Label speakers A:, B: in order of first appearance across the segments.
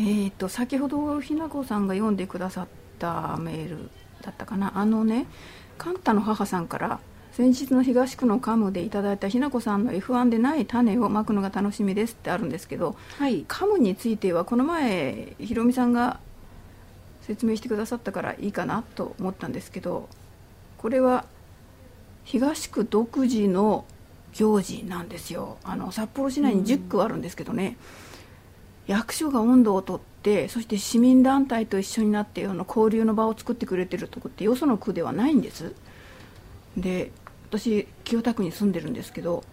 A: えーと、先ほどひなこさんが読んでくださったメールだったかな。あのねカンタの母さんから先日の東区のカムでいただいたひなこさんの F1 でない種をまくのが楽しみですってあるんですけど、はい、カムについてはこの前ひろみさんが説明してくださったからいいかなと思ったんですけどこれは東区独自の行事なんですよ。あの札幌市内に10区あるんですけどね、うん、役所が温度をとってそして市民団体と一緒になってような交流の場を作ってくれてるとこってよその区ではないんです。で私清田区に住んでるんですけど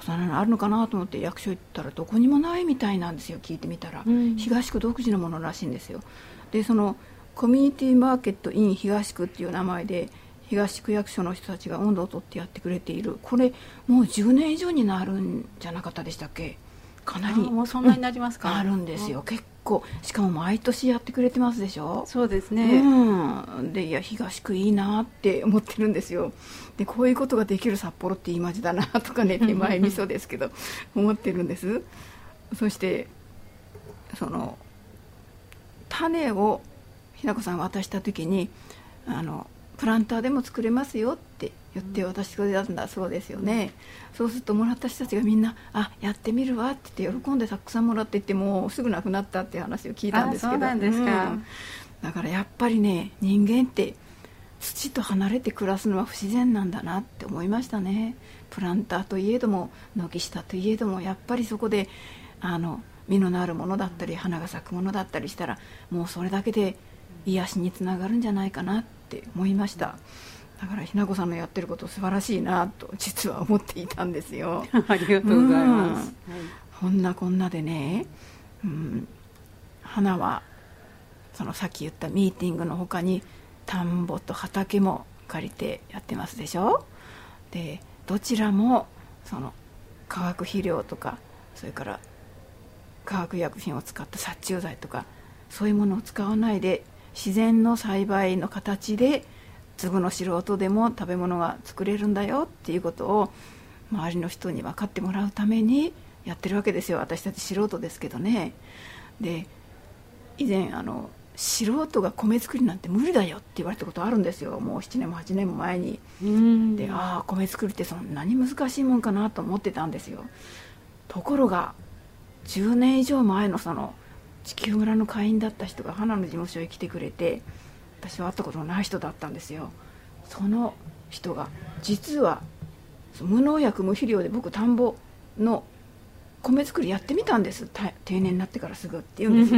A: そんなのあるのかなと思って役所行ったらどこにもないみたいなんですよ聞いてみたら、うん、東区独自のものらしいんですよ。でそのコミュニティマーケット in 東区っていう名前で東区役所の人たちが温度をとってやってくれている。これもう10年以上になるんじゃなかったでしたっけ？かなり
B: もうそんなになりますか、
A: うん、あるんですよ。結構。しかも毎年やってくれてますでしょ？
B: そうですね、
A: うん、でいや東区いいなって思ってるんですよ。でこういうことができる札幌っていい街だなとかね手前味噌ですけど思ってるんです。そしてその種をひなこさん渡した時にあのプランターでも作れますよって言って渡してくれたんだそうですよね、うん、そうするともらった人たちがみんな「あやってみるわ」って言って喜んでたくさんもらっていってもうすぐなくなったっていう話を聞いたんですけど。
B: なんですか、うん、
A: だからやっぱりね人間って土と離れて暮らすのは不自然なんだなって思いましたね。プランターといえども軒下といえどもやっぱりそこであの実のあるものだったり花が咲くものだったりしたらもうそれだけで癒しにつながるんじゃないかなってって思いましただからひなこさんのやってること素晴らしいなと実は思っていたんですよ。
B: ありがとうございます、
A: こん。なこんなでね、うん、花はそのさっき言ったミーティングのほかに田んぼと畑も借りてやってますでしょ。でどちらもその化学肥料とかそれから化学薬品を使った殺虫剤とかそういうものを使わないで自然の栽培の形で粒の素人でも食べ物が作れるんだよっていうことを周りの人に分かってもらうためにやってるわけですよ。私たち素人ですけどね。で以前あの素人が米作りなんて無理だよって言われたことあるんですよ。もう7年も8年も前に。でああ米作りってそんなに難しいもんかなと思ってたんですよ。ところが10年以上前のその地球村の会員だった人が花の事務所へ来てくれて私は会ったことのない人だったんですよ。その人が実は無農薬無肥料で僕田んぼの米作りやってみたんです。定年になってからすぐって言うんです。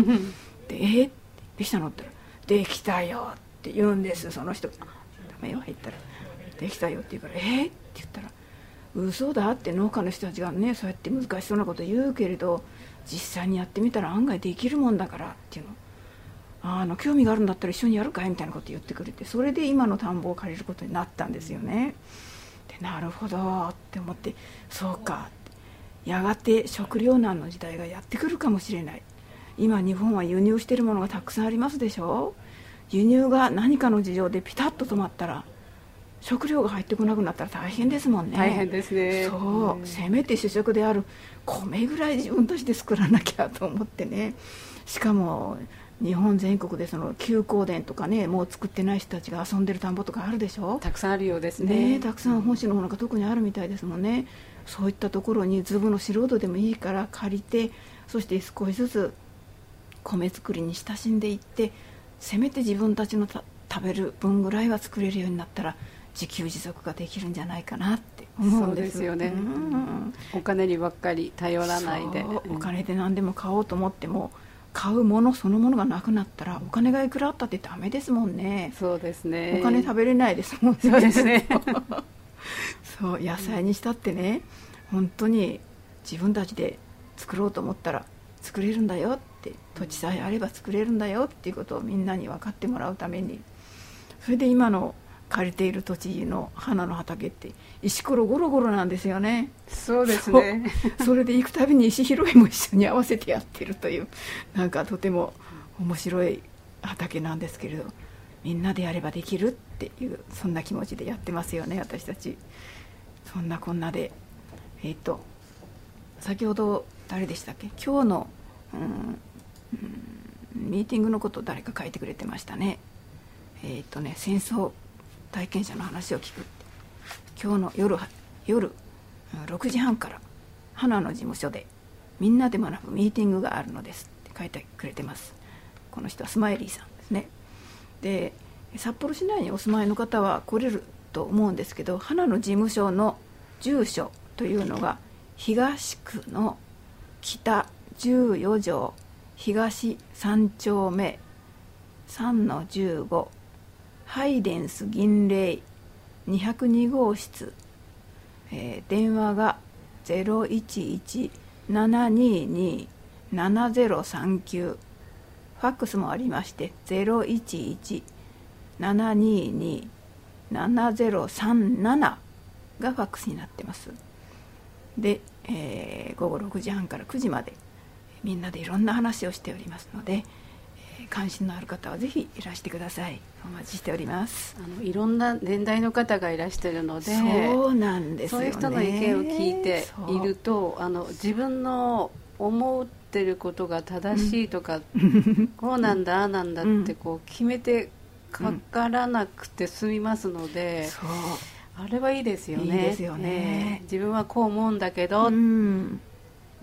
A: で「えー、できたの?」って言ったら「できたよ」って言うんです。その人がダメよ入ったら「できたよ」って言うから「えー、って言ったら「嘘だ」って農家の人たちがねそうやって難しそうなこと言うけれど実際にやってみたら案外できるもんだからっていうのあの興味があるんだったら一緒にやるかいみたいなこと言ってくれてそれで今の田んぼを借りることになったんですよね。でなるほど。って思ってそうか。やがて食糧難の時代がやってくるかもしれない。今日本は輸入してるものがたくさんありますでしょ。輸入が何かの事情でピタッと止まったら食料が入ってこなくなったら大変ですもんね。
B: 大変ですね。
A: そう、せめて主食である米ぐらい自分たちで作らなきゃと思ってね。しかも日本全国でその休耕田とかねもう作ってない人たちが遊んでる田んぼとかあるでしょ？
B: たくさんあるようですね、
A: ね、たくさん本州の方なんか特にあるみたいですもんね。そういったところに粒の素人でもいいから借りてそして少しずつ米作りに親しんでいってせめて自分たちの食べる分ぐらいは作れるようになったら自給自足ができるんじゃないかなって思うんです。
B: よね、うん、お金にばっかり頼らないで。
A: お金で何でも買おうと思っても買うものそのものがなくなったらお金がいくらあったってダメですもんね。
B: そうですね。
A: お金食べれないですもんね。
B: そうですね。
A: そう野菜にしたってね本当に自分たちで作ろうと思ったら作れるんだよって土地さえあれば作れるんだよっていうことをみんなに分かってもらうために。それで今の借りている土地の花の畑って石ころゴロゴロなんですよね。
B: そうですね。
A: それで行くたびに石拾いも一緒に合わせてやってるというなんかとても面白い畑なんですけれどみんなでやればできるっていうそんな気持ちでやってますよね私たち。そんなこんなでえっ、ー、と先ほど誰でしたっけ？今日の、うんうん、ミーティングのことを誰か書いてくれてましたね。えっ、とね戦争体験者の話を聞く今日の夜夜6時半から花の事務所でみんなで学ぶミーティングがあるのですって書いてくれてます。この人はスマイリーさんですね。で札幌市内にお住まいの方は来れると思うんですけど花の事務所の住所というのが東区の北14条東3丁目3の15ハイデンス銀霊202号室、えー、電話が011-722-7039ファックスもありまして011-722-7037がファックスになってます。で、えー、午後6時半から9時までみんなでいろんな話をしておりますので、関心のある方はぜひいらしてください。お待ちしております。
B: あのいろんな年代の方がいらしてるので
A: そうなんですよ、ね、
B: そういう人の意見を聞いているとあの自分の思ってることが正しいとか、うん、こうなんだああなんだってこう決めてかからなくて済みますので、うん、あれはいいですよね。いいですよね。自分はこう思うんだけど、うん、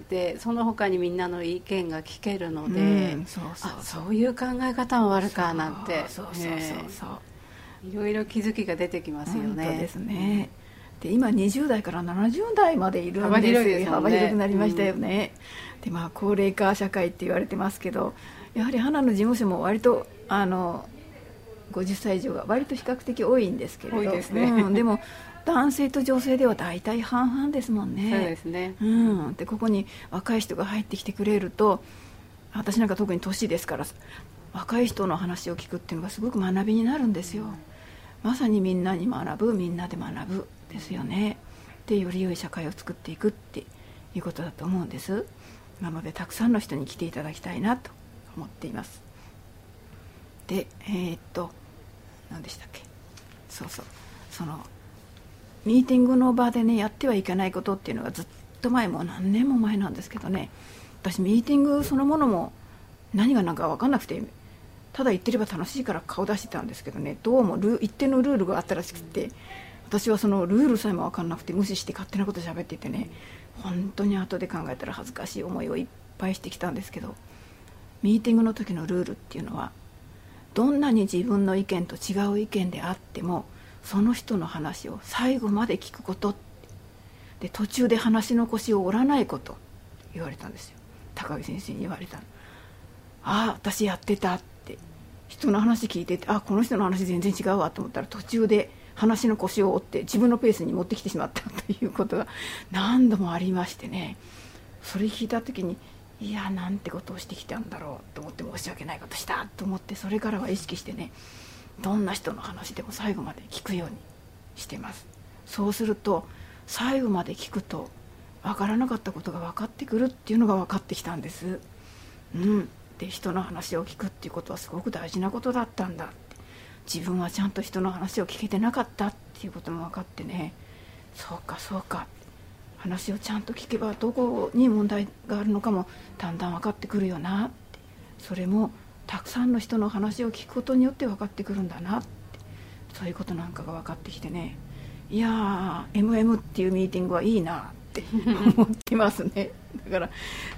B: でその他にみんなの意見が聞けるので、うん、そうそうそう。いう考え方もあるかなんて。そうそうそうそう。いろいろ気づきが出てきますよね。
A: 本当ですね。で今20代から70代までいるんです幅広いです、ね、幅広くなりましたよね。うん、でまあ高齢化社会って言われてますけど、やはり花の事務所も割とあの50歳以上が割と比較的多いんですけれど。
B: ね、
A: うん、でも男性と女性では大体半々ですもんね。
B: そうですね、
A: うん、でここに若い人が入ってきてくれると私なんか特に年ですから若い人の話を聞くっていうのがすごく学びになるんですよ、まさにみんなに学ぶみんなで学ぶですよね。でより良い社会を作っていくっていうことだと思うんです。なのでたくさんの人に来ていただきたいなと思っています。でえー、っと何でしたっけ？そうそう。そのミーティングの場でねやってはいけないことっていうのがずっと前も何年も前なんですけどね。私ミーティングそのものも何が何か分かんなくてただ言ってれば楽しいから顔出してたんですけどね。どうもル一定のルールがあったらしくて。私はそのルールさえも分かんなくて無視して勝手なこと喋っててね。本当に後で考えたら恥ずかしい思いをいっぱいしてきたんですけど。ミーティングの時のルールっていうのはどんなに自分の意見と違う意見であってもその人の話を最後まで聞くこと。で途中で話の腰を折らないこと。言われたんですよ。高木先生に言われたああ私やってたって。人の話聞いててあこの人の話全然違うわと思ったら途中で話の腰を折って自分のペースに持ってきてしまったということが何度もありましてね。それ聞いた時にいやなんてことをしてきたんだろうと思って申し訳ないことしたと思ってそれからは意識してねどんな人の話でも最後まで聞くようにしてます。そうすると最後まで聞くと分からなかったことが分かってくるっていうのが分かってきたんです。うん。で人の話を聞くっていうことはすごく大事なことだったんだって。自分はちゃんと人の話を聞けてなかったっていうことも分かってね。そうかそうか。話をちゃんと聞けばどこに問題があるのかもだんだん分かってくるよなって。それもたくさんの人の話を聞くことによって分かってくるんだなってそういうことなんかが分かってきてね。いやー MM っていうミーティングはいいなって 思ってますね。だから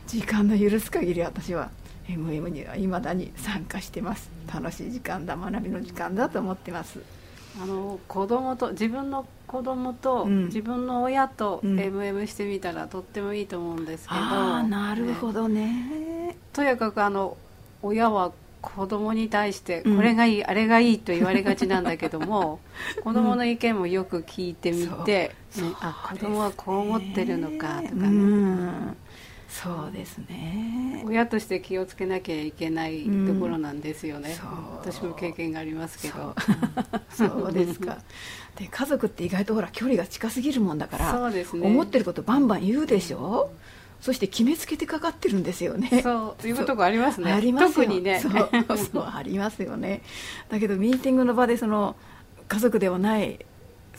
A: 時間の許す限り私は MM にはいまだに参加してます。楽しい時間だ学びの時間だと思ってます。
B: あの子供と自分の子供と、うん、自分の親と MM してみたら、とってもいいと思うんですけど、
A: あなるほどね、
B: ね、とにかくあの親は子供に対してこれがいい、うん、あれがいいと言われがちなんだけども 子供の意見もよく聞いてみて、ね、あ子供はこう思ってるのかとかね、うん、
A: そうですね。
B: 親として気をつけなきゃいけないところなんですよね、う。ん、私も経験がありますけど。
A: そう。ですか。で家族って意外とほら距離が近すぎるもんだからそうです、ね、思ってることバンバン言うでしょ、うんそして決めつけてかかってるんですよね。
B: そういうとこありますね。
A: あります
B: 特にね。
A: そうそう ありますよね。だけどミーティングの場でその家族ではない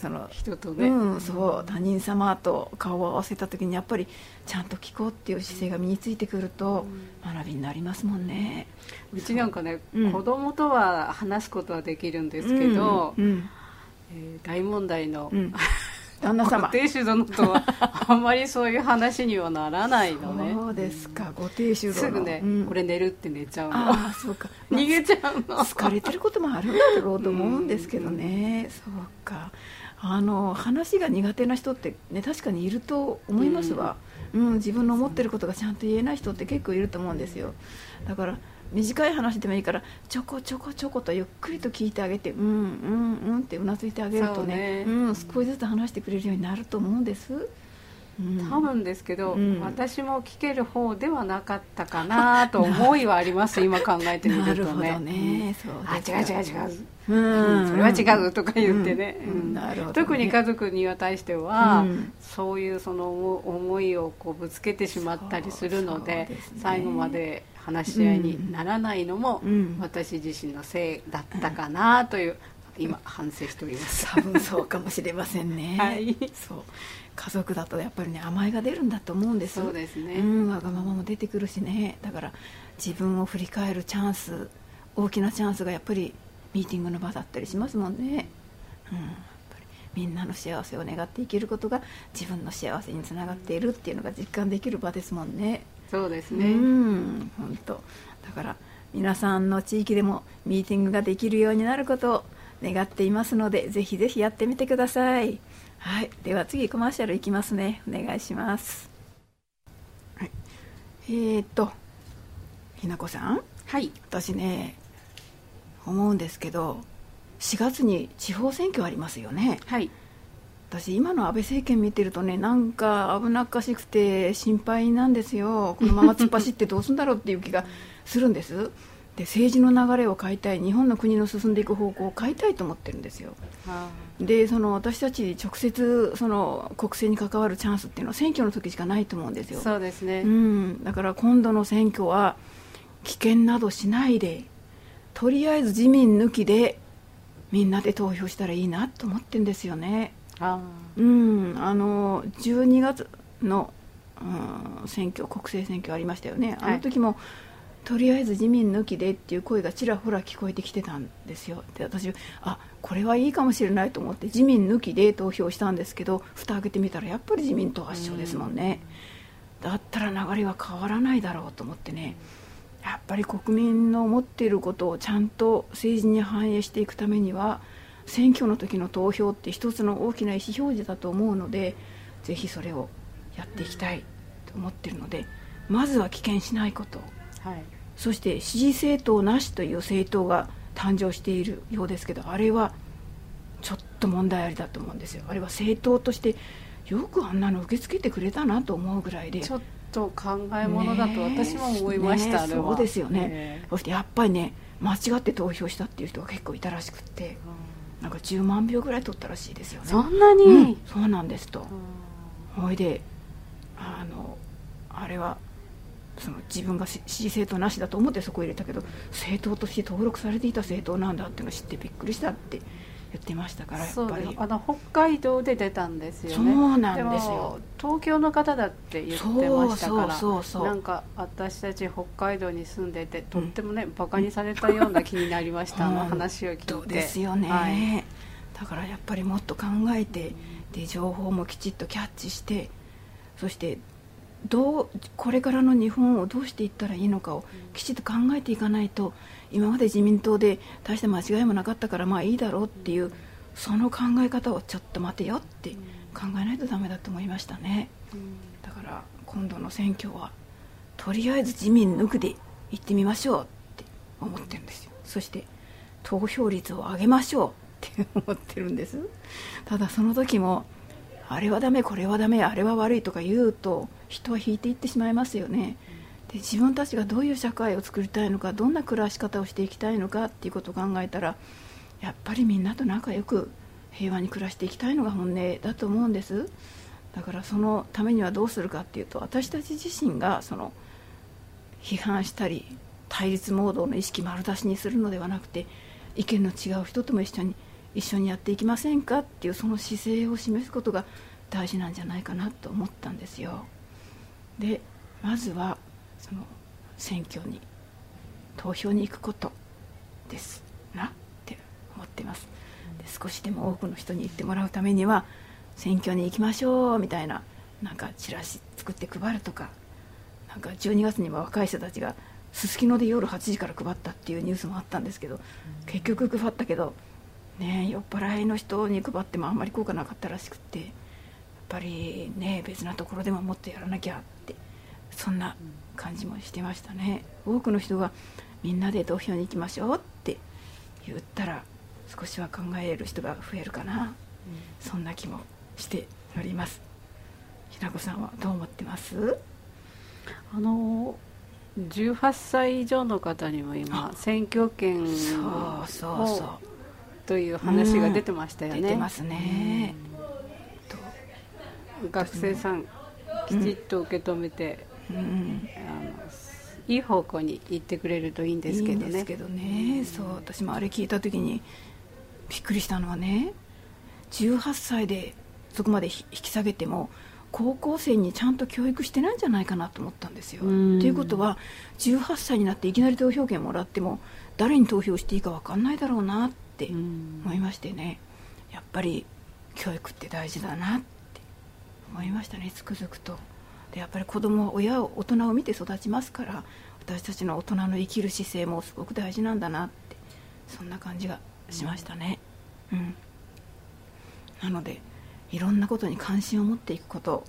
A: その
B: 人とね、
A: うん、そう他人様と顔を合わせた時にやっぱりちゃんと聞こうっていう姿勢が身についてくると学びになりますもんね、
B: うちなんかね、うん、子供とは話すことはできるんですけど、うんうん、えー、大問題の、旦那様。ご亭主殿とは あんまりそういう話にはならないのね。
A: そうですか。ご亭主殿
B: すぐね、うん、これ寝るって寝ちゃうの。あ
A: あそうか、
B: 逃げちゃうの。
A: 疲れてることもあるんだろうと思うんですけどね、そうか。あの話が苦手な人ってね確かにいると思いますわ、うん、うん、自分の思ってることがちゃんと言えない人って結構いると思うんですよ。だから短い話でもいいからちょこちょこちょことゆっくりと聞いてあげてうんうんうんってうなずいてあげるとね、ね、うん、少しずつ話してくれるようになると思うんです。
B: 多分ですけど、うん、私も聞ける方ではなかったかなと思いはあります 今考えてみるとね。
A: ね。
B: うん、あ違う違う違う、うん、それは違うとか言ってね,、特に家族には対しては、そういうその思いをこうぶつけてしまったりするので、ね、最後まで話し合いにならないのも、私自身のせいだったかなという、今反省しております。
A: 多分そうかもしれませんね、
B: はい、
A: そう。家族だとやっぱりね甘えが出るんだと思うんです
B: そうですね、
A: うん、わがままも出てくるしね。だから自分を振り返るチャンス大きなチャンスがやっぱりミーティングの場だったりしますもんね、うん、やっぱりみんなの幸せを願って生きることが自分の幸せにつながっているっていうのが実感できる場ですもんね
B: そうですね。
A: うん本当。だから皆さんの地域でもミーティングができるようになることを願っていますのでぜひぜひやってみてください。はい。では次コマーシャルいきますね。お願いします、はい、えー、っとひなこさん。
B: はい。
A: 私ね思うんですけど4月に地方選挙ありますよね。
B: はい
A: 私今の安倍政権見てるとねなんか危なっかしくて心配なんですよ。このまま突っ走ってどうするんだろうっていう気がするんです。で政治の流れを変えたい。日本の国の進んでいく方向を変えたいと思ってるんですよ。でその私たち直接その国政に関わるチャンスっていうのは選挙の時しかないと思うんですよ。
B: そうですね、
A: うん、だから今度の選挙は危険などしないでとりあえず自民抜きでみんなで投票したらいいなと思ってるんですよねうん。あの12月の、うん、選挙国政選挙ありましたよね。あの時も、はいとりあえず自民抜きでっていう声がちらほら聞こえてきてたんですよ。で私あこれはいいかもしれないと思って自民抜きで投票したんですけど蓋開けてみたらやっぱり自民党圧勝ですもんね、だったら流れは変わらないだろうと思ってね。やっぱり国民の思っていることをちゃんと政治に反映していくためには選挙の時の投票って一つの大きな意思表示だと思うのでぜひそれをやっていきたいと思ってるのでまずは棄権しないこと。
B: はい、
A: そして支持政党なしという政党が誕生しているようですけどあれはちょっと問題ありだと思うんですよ。あれは政党としてよくあんなの受け付けてくれたなと思うぐらいで。
B: ちょっと考えものだと私も思いました、
A: ね、そうですよね、そしてやっぱりね間違って投票したっていう人が結構いたらしくて、うん、なんか10万票ぐらい取ったらしいですよね。
B: そんなに、
A: うん、そうなんですと、ほいであのあれはその自分が支持政党なしだと思ってそこを入れたけど政党として登録されていた政党なんだっていうのを知ってびっくりしたって言ってましたからやっぱり。
B: あの北海道で出たんですよ
A: ね。そうなんですよ。
B: 東京の方だって言ってましたからそうそうなんか私たち北海道に住んでてとってもね、うん、バカにされたような気になりました、あの話を聞いて。
A: ですよね、はい、だからやっぱりもっと考えてで情報もきちっとキャッチしてそしてどうこれからの日本をどうしていったらいいのかをきちっと考えていかないと今まで自民党で大した間違いもなかったからまあいいだろうっていうその考え方をちょっと待てよって考えないとダメだと思いましたね。だから今度の選挙はとりあえず自民抜くで行ってみましょうって思ってるんですよ。そして投票率を上げましょうって思ってるんです。ただその時もあれはダメこれはダメあれは悪いとか言うと人は引いていってしまいますよね。で自分たちがどういう社会を作りたいのかどんな暮らし方をしていきたいのかっていうことを考えたらやっぱりみんなと仲良く平和に暮らしていきたいのが本音だと思うんです。だからそのためにはどうするかっていうと私たち自身がその批判したり対立モードの意識丸出しにするのではなくて意見の違う人とも一緒に一緒にやっていきませんかっていうその姿勢を示すことが大事なんじゃないかなと思ったんですよ。でまずはその選挙に投票に行くことですなって思ってます。で少しでも多くの人に行ってもらうためには選挙に行きましょうみたいななんかチラシ作って配るとかなんか12月にも若い人たちがすすきので夜8時から配ったっていうニュースもあったんですけど結局配ったけどね酔っ払いの人に配ってもあんまり効果なかったらしくって。ぱりね別なところでももっとやらなきゃってそんな感じもしてましたね。多くの人がみんなで投票に行きましょうって言ったら少しは考える人が増えるかな、そんな気もしております。ひなこさんはどう思ってます？
B: あの18歳以上の方にも今選挙権
A: そうそうそう。
B: という話が出てましたよね、
A: 出てますね、
B: 学生さんきちっと受け止めて、
A: うん、
B: あのいい方向に行ってくれるといいんですけどね。
A: いいんですけどね。そう私もあれ聞いた時にびっくりしたのはね18歳でそこまで引き下げても高校生にちゃんと教育してないんじゃないかなと思ったんですよ。ということは18歳になっていきなり投票権もらっても誰に投票していいか分かんないだろうなって思いましてね。やっぱり教育って大事だなって思いましたねつくづくと。でやっぱり子供は親を大人を見て育ちますから私たちの大人の生きる姿勢もすごく大事なんだなってそんな感じがしましたね。うん、なのでいろんなことに関心を持っていくこと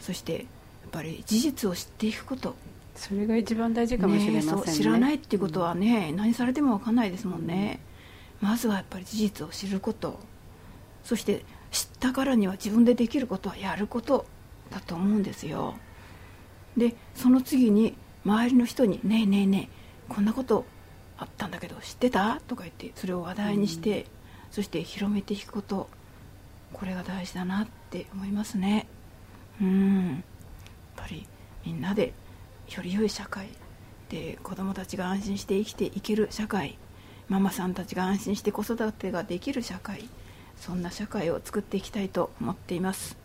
A: そしてやっぱり事実を知っていくこと。
B: それが一番大事かもしれませんね、
A: ね、知らないっていうことはね、うん、何されても分かんないですもんね、まずはやっぱり事実を知ること。そして知ったからには自分でできることはやることだと思うんですよ。でその次に周りの人に「ねえねえねえこんなことあったんだけど知ってた?」とか言ってそれを話題にして、うん、そして広めていくことこれが大事だなって思いますね。うん。やっぱりみんなでより良い社会で子どもたちが安心して生きていける社会ママさんたちが安心して子育てができる社会そんな社会を作っていきたいと思っています。